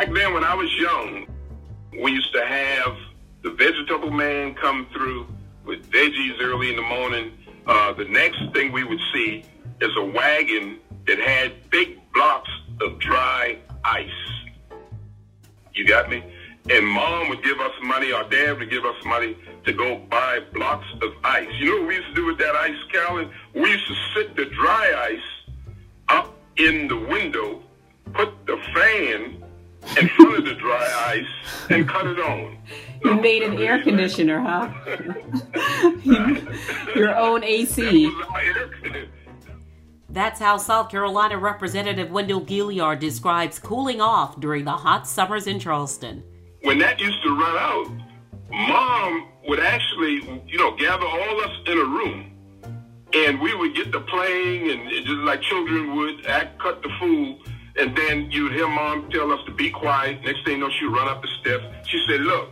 back then when I was young, we used to have the vegetable man come through with veggies early in the morning. Uh, the next thing we would see is a wagon that had big blocks of dry ice. You got me? And mom would give us money, or dad would give us money to go buy blocks of ice. You know what we used to do with that ice, Carolyn? We used to sit the dry and cut it on. You made an air conditioner, huh? Your own AC. That's how South Carolina Representative Wendell Gilliard describes cooling off during the hot summers in Charleston. When that used to run out, mom would actually, you know, gather all us in a room and we would get to playing and just like children would act, cut the fool. And then you'd hear mom tell us to be quiet. Next thing you know, she'd run up the steps. She said, look,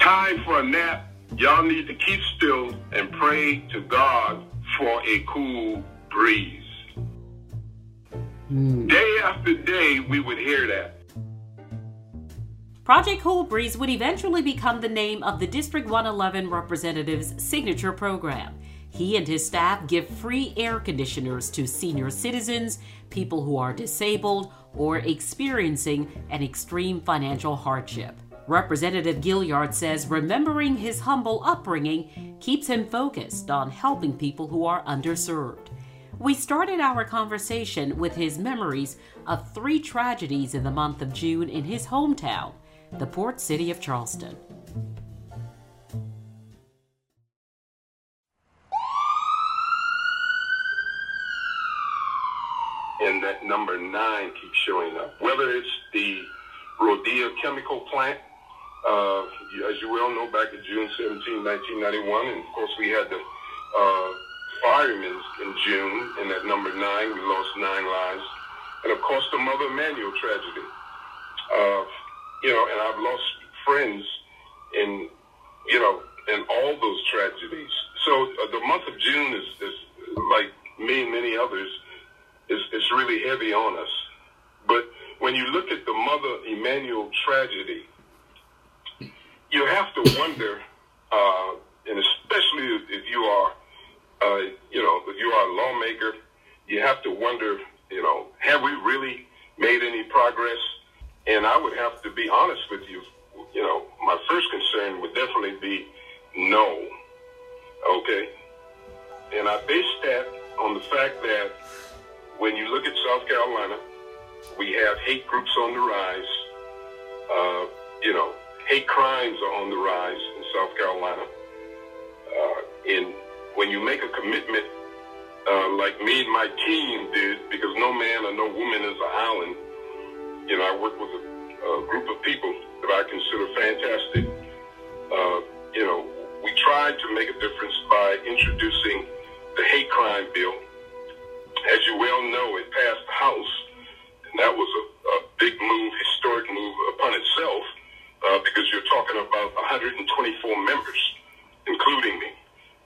time for a nap. Y'all need to keep still and pray to God for a cool breeze. Mm. Day after day, we would hear that. Project Cool Breeze would eventually become the name of the District 111 representative's signature program. He and his staff give free air conditioners to senior citizens, people who are disabled, or experiencing an extreme financial hardship. Representative Gilliard says remembering his humble upbringing keeps him focused on helping people who are underserved. We started our conversation with his memories of three tragedies in the month of June in his hometown, the port city of Charleston. Number nine keeps showing up. Whether it's the Rodeo chemical plant uh, as you well know, back in June 17, 1991, and of course we had the uh, firemen in June, and at number nine, we lost nine lives. And of course, the Mother Emanuel tragedy. Uh, you know, and I've lost friends in, you know, in all those tragedies. So uh, the month of June is, is like me and many others, is, is really heavy on us. But when you look at the Mother Emanuel tragedy, you have to wonder, uh, and especially if you are, uh, you know, if you are a lawmaker, you have to wonder, you know, have we really made any progress? And I would have to be honest with you. You know, my first concern would definitely be no. Okay. And I base that on the fact that when you look at South Carolina, we have hate groups on the rise. Uh, you know, hate crimes are on the rise in South Carolina. Uh, and when you make a commitment, uh, like me and my team did, because no man or no woman is an island, you know, I work with a, a group of people that I consider fantastic. Uh, you know, we tried to make a difference by introducing the hate crime bill. As you well know, it passed the House, and that was a, a big move, historic move upon itself uh, because you're talking about 124 members, including me.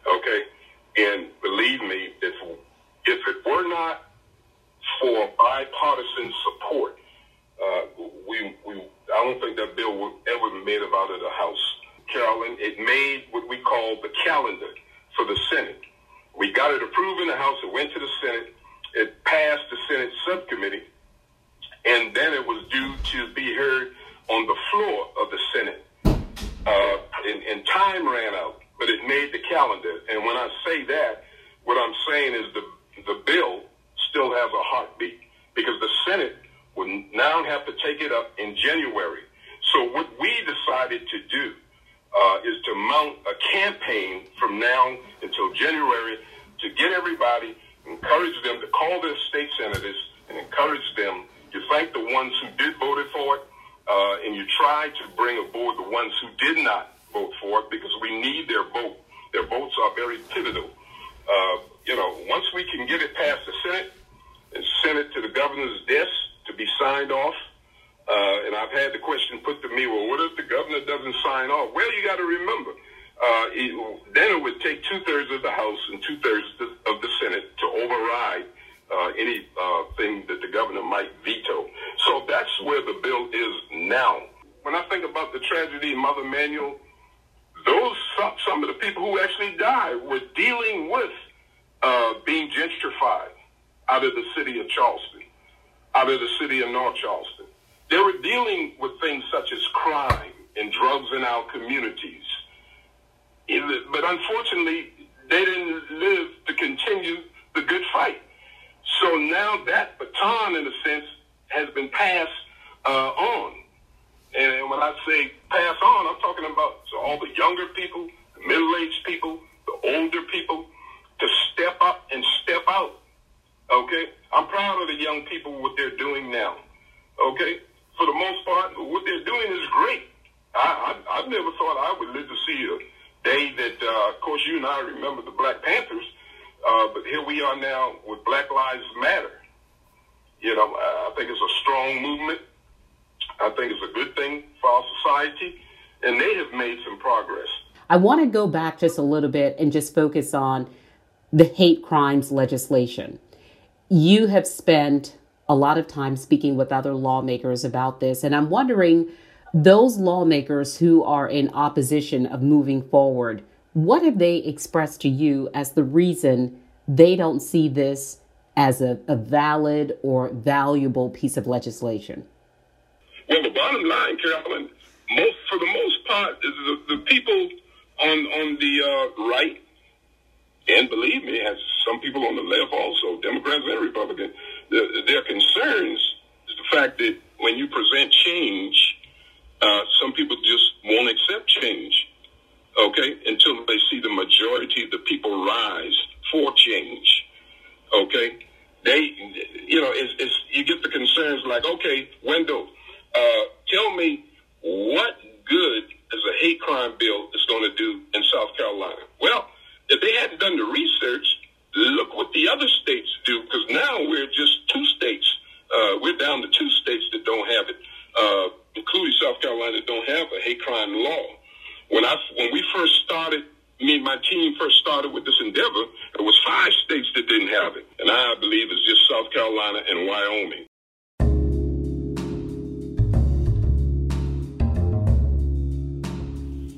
Okay, and believe me, if if it were not for bipartisan support, uh, we we I don't think that bill would ever be made out of the House. Carolyn, it made what we call the calendar for the Senate. We got it approved in the House. It went to the Senate. It passed the Senate subcommittee, and then it was due to be heard on the floor of the Senate. Uh, and, and time ran out, but it made the calendar. And when I say that, what I'm saying is the the bill still has a heartbeat because the Senate would now have to take it up in January. So what we decided to do uh, is to mount a campaign from now until January to get everybody, encourage them to call their state senators and encourage them to thank the ones who did vote for it uh, and you try to bring aboard the ones who did not vote for it because we need their vote. Their votes are very pivotal. Uh, you know, once we can get it past the Senate and send it to the governor's desk to be signed off, uh, and I've had the question put to me, well, what if the governor doesn't sign off? Well, you got to remember, uh, it, then it would take two thirds of the House and two thirds of the Senate to override uh, uh, that the governor might veto. So that's where the bill is now. When I think about the tragedy in Mother Emanuel, those some, some of the people who actually died were dealing with uh, being gentrified out of the city of Charleston, out of the city of North Charleston. They were dealing with things such as crime and drugs in our communities. But unfortunately, they didn't live to continue the good fight. So now that baton, in a sense, has been passed uh, on. And when I say pass on, I'm talking about so all the younger people, the middle-aged people, the older people, to step up and step out. Okay, I'm proud of the young people what they're doing now. Okay, for the most part, what they're doing is great. I, I, I never thought I would live to see a uh, of course, you and I remember the Black Panthers, uh, but here we are now with Black Lives Matter. You know, I think it's a strong movement. I think it's a good thing for our society, and they have made some progress. I want to go back just a little bit and just focus on the hate crimes legislation. You have spent a lot of time speaking with other lawmakers about this. And I'm wondering, those lawmakers who are in opposition of moving forward, what have they expressed to you as the reason they don't see this as a, a valid or valuable piece of legislation? Well, the bottom line, Carolyn, most for the most part, is the, the people on on the uh, right, and believe me, has some people on the left also, Democrats and Republicans the, their concerns is the fact that when you present change, uh, some people just won't accept change, okay, until they see the majority of the people rise for change, okay. They, you know, it's, it's you get the concerns like, okay, Wendell, uh, tell me what good is a hate crime bill is going to do in South Carolina? Well, if they hadn't done the research, look what the other states do, because now we're just two states. Uh, we're down to two states that don't have it, uh, including South Carolina, that don't have a hate crime law. When I when we first started, me and my team first started with this endeavor, there was five states that didn't have it, and I believe it's just South Carolina and Wyoming.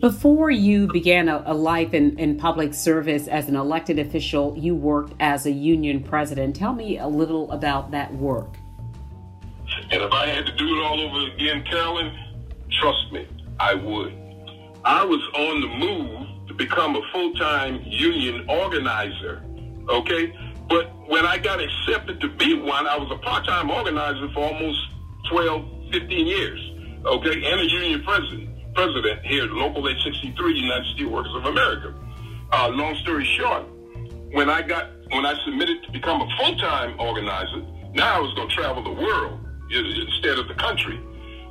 Before you began a, a life in, in public service as an elected official, you worked as a union president. Tell me a little about that work. And if I had to do it all over again, Carolyn, trust me, I would. I was on the move to become a full time union organizer, okay? But when I got accepted to be one, I was a part time organizer for almost 12, 15 years, okay? And a union president president here at Local 863 United Steelworkers of America. Uh, long story short, when I got when I submitted to become a full time organizer, now I was going to travel the world instead of the country.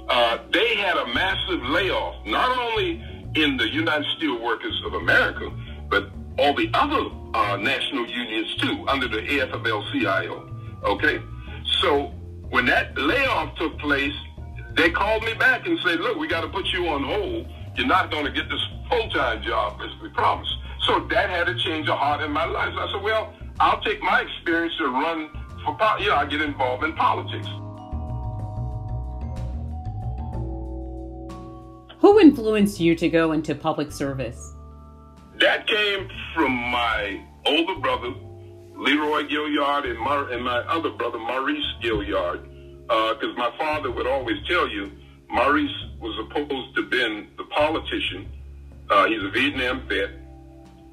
Uh, they had a massive layoff, not only in the United Steelworkers of America, but all the other uh, national unions too, under the AFL-CIO. Okay, so when that layoff took place, they called me back and said, look, we got to put you on hold. You're not going to get this full-time job as we promised. So that had a change of heart in my life. So I said, well, I'll take my experience to run for, you know, I get involved in politics. Who influenced you to go into public service? That came from my older brother, Leroy Gilliard, and my, and my other brother, Maurice Gilliard because uh, my father would always tell you Maurice was supposed to be the politician. Uh, he's a Vietnam vet,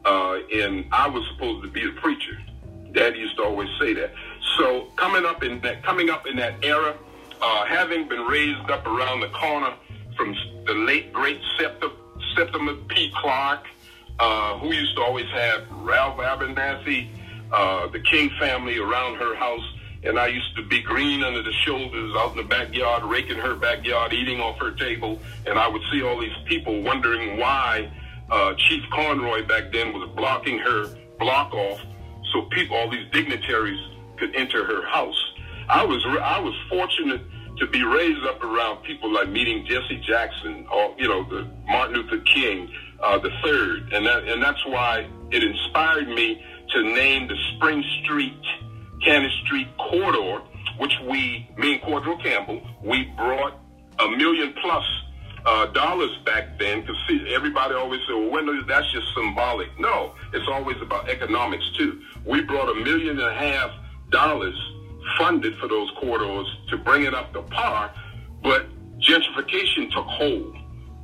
uh, and I was supposed to be a preacher. Daddy used to always say that. So coming up in that coming up in that era, uh, having been raised up around the corner from the late great Septim, Septima P. Clark, uh, who used to always have Ralph Abernathy, uh, the King family around her house and I used to be green under the shoulders out in the backyard, raking her backyard, eating off her table, and I would see all these people wondering why uh, Chief Conroy back then was blocking her block off so people, all these dignitaries, could enter her house. I was I was fortunate to be raised up around people like meeting Jesse Jackson or you know the Martin Luther King uh, the third, and that and that's why it inspired me to name the Spring Street Cannon Street corridor, which we, me and Cordell Campbell, we brought a million plus uh, dollars back then because everybody always said, well, that's just symbolic. No, it's always about economics too. We brought a million and a half dollars funded for those corridors to bring it up to par, but gentrification took hold,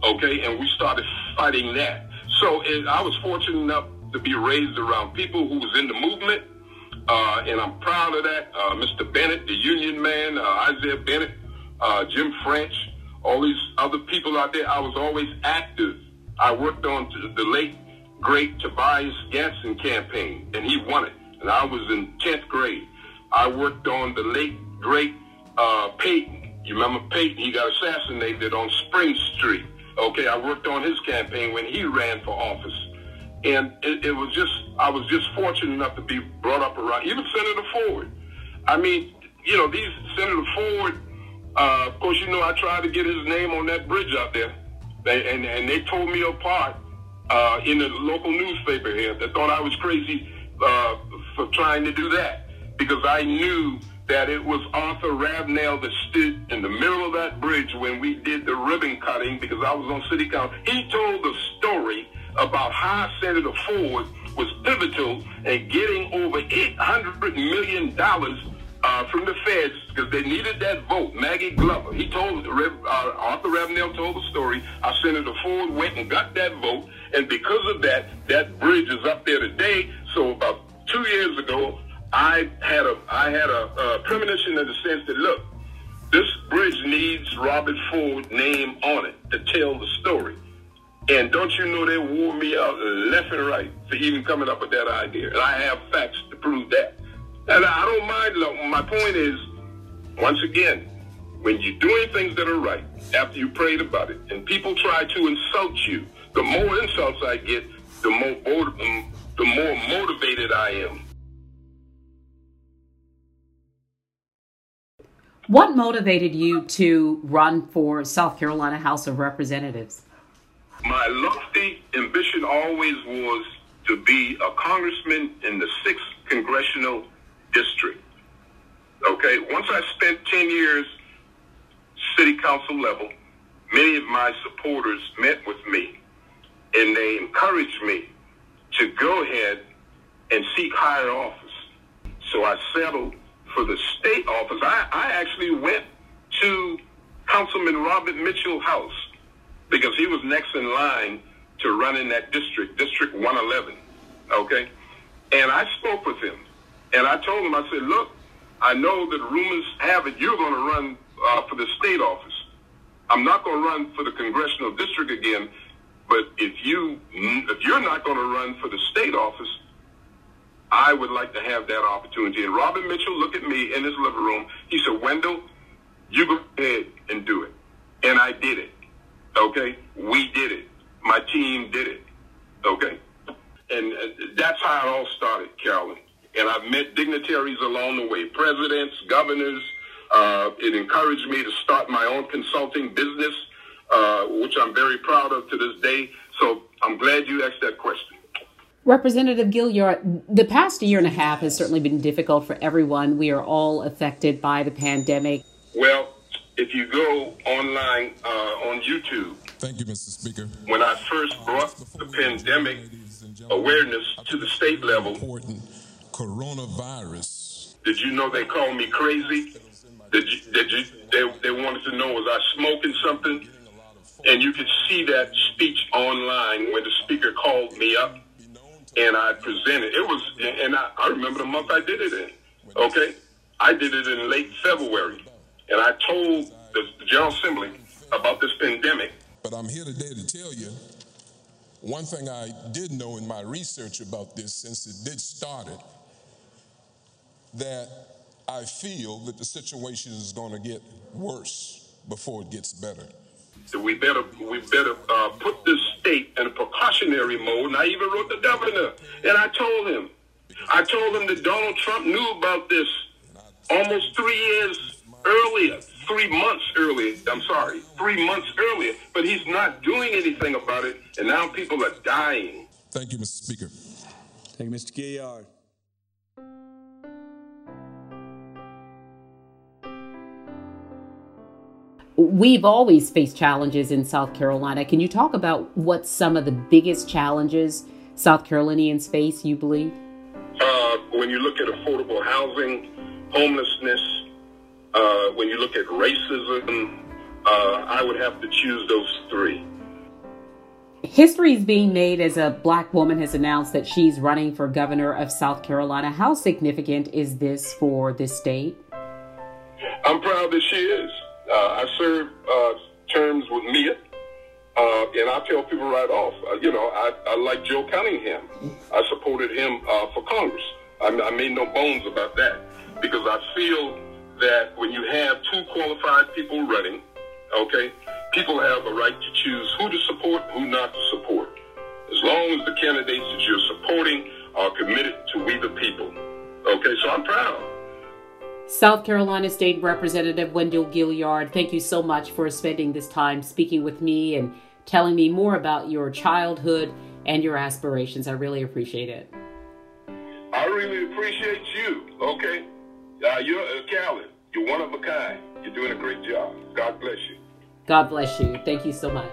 okay, and we started fighting that. So it, I was fortunate enough to be raised around people who was in the movement, uh, and I'm proud of that. Uh, Mr. Bennett, the union man, uh, Isaiah Bennett, uh, Jim French, all these other people out there. I was always active. I worked on the late, great Tobias Ganson campaign, and he won it. And I was in 10th grade. I worked on the late, great uh, Peyton. You remember Peyton? He got assassinated on Spring Street. Okay, I worked on his campaign when he ran for office. And it, it was just, I was just fortunate enough to be brought up around, even Senator Ford. I mean, you know, these Senator Ford, uh, of course, you know, I tried to get his name on that bridge out there. They, and, and they told me apart uh, in the local newspaper here. They thought I was crazy uh, for trying to do that because I knew that it was Arthur Ravenel that stood in the middle of that bridge when we did the ribbon cutting because I was on city council. He told the story about how Senator Ford was pivotal in getting over $800 million uh, from the feds because they needed that vote. Maggie Glover, he told, uh, Arthur Ravenel told the story. Our Senator Ford went and got that vote. And because of that, that bridge is up there today. I had a I had a, a premonition in the sense that look, this bridge needs Robert Ford name on it to tell the story. And don't you know they wore me out left and right for even coming up with that idea. And I have facts to prove that. And I don't mind. Look, my point is, once again, when you're doing things that are right after you prayed about it, and people try to insult you, the more insults I get, the more the more motivated I am What motivated you to run for South Carolina House of Representatives? My lofty ambition always was to be a congressman in the 6th Congressional District. Okay, once I spent 10 years city council level, many of my supporters met with me and they encouraged me to go ahead and seek higher office. So I settled for the state office, I, I actually went to Councilman Robert Mitchell House because he was next in line to run in that district, District 111. Okay? And I spoke with him. And I told him, I said, look, I know that rumors have it you're going to run uh, for the state office. I'm not going to run for the congressional district again, but if you if you're not going to run for the state office, I would like to have that opportunity. And Robin Mitchell looked at me in his living room. He said, Wendell, you go ahead and do it. And I did it. Okay? We did it. My team did it. Okay? And uh, that's how it all started, Carolyn. And I've met dignitaries along the way, presidents, governors. Uh, it encouraged me to start my own consulting business, uh, which I'm very proud of to this day. So I'm glad you asked that question. Representative Gilliard, the past year and a half has certainly been difficult for everyone. We are all affected by the pandemic. Well, if you go online uh, on YouTube, thank you, Mr. Speaker. When I first brought the pandemic awareness to the state level, important coronavirus. Did you know they called me crazy? Did you, did you, they, they wanted to know was I smoking something? And you could see that speech online when the speaker called me up and I presented. It was, and I, I remember the month I did it in. Okay, I did it in late February, and I told the, General Assembly about this pandemic. But I'm here today to tell you one thing I did know in my research about this, since it did start it, that I feel that the situation is going to get worse before it gets better we better we better uh, put this state in a precautionary mode. And I even wrote the governor, and I told him, I told him that Donald Trump knew about this almost three years earlier, three months earlier. I'm sorry, three months earlier, but he's not doing anything about it, and now people are dying. Thank you, Mr. Speaker. Thank you, Mr. Gilliard. We've always faced challenges in South Carolina. Can you talk about what some of the biggest challenges South Carolinians face, you believe? Uh, when you look at affordable housing, homelessness, uh, when you look at racism, uh, I would have to choose those three. History is being made as a black woman has announced that she's running for governor of South Carolina. How significant is this for this state? I'm proud that she is. Uh, I served uh, terms with Mia, uh, and I tell people right off, uh, you know, I, I like Joe Cunningham. I supported him uh, for Congress. I, I made no bones about that because I feel that when you have two qualified people running, okay, people have a right to choose who to support, who not to support. As long as the candidates that you're supporting South Carolina State Representative Wendell Gilliard, thank you so much for spending this time speaking with me and telling me more about your childhood and your aspirations. I really appreciate it. I really appreciate you. Okay, uh, you're a Callie. You're one of a kind. You're doing a great job. God bless you. God bless you. Thank you so much.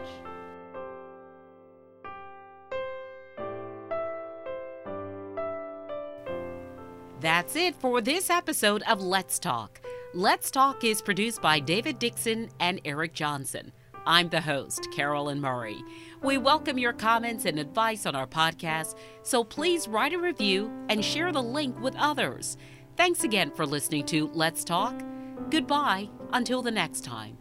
That's it for this episode of Let's Talk. Let's Talk is produced by David Dixon and Eric Johnson. I'm the host, Carolyn Murray. We welcome your comments and advice on our podcast, so please write a review and share the link with others. Thanks again for listening to Let's Talk. Goodbye until the next time.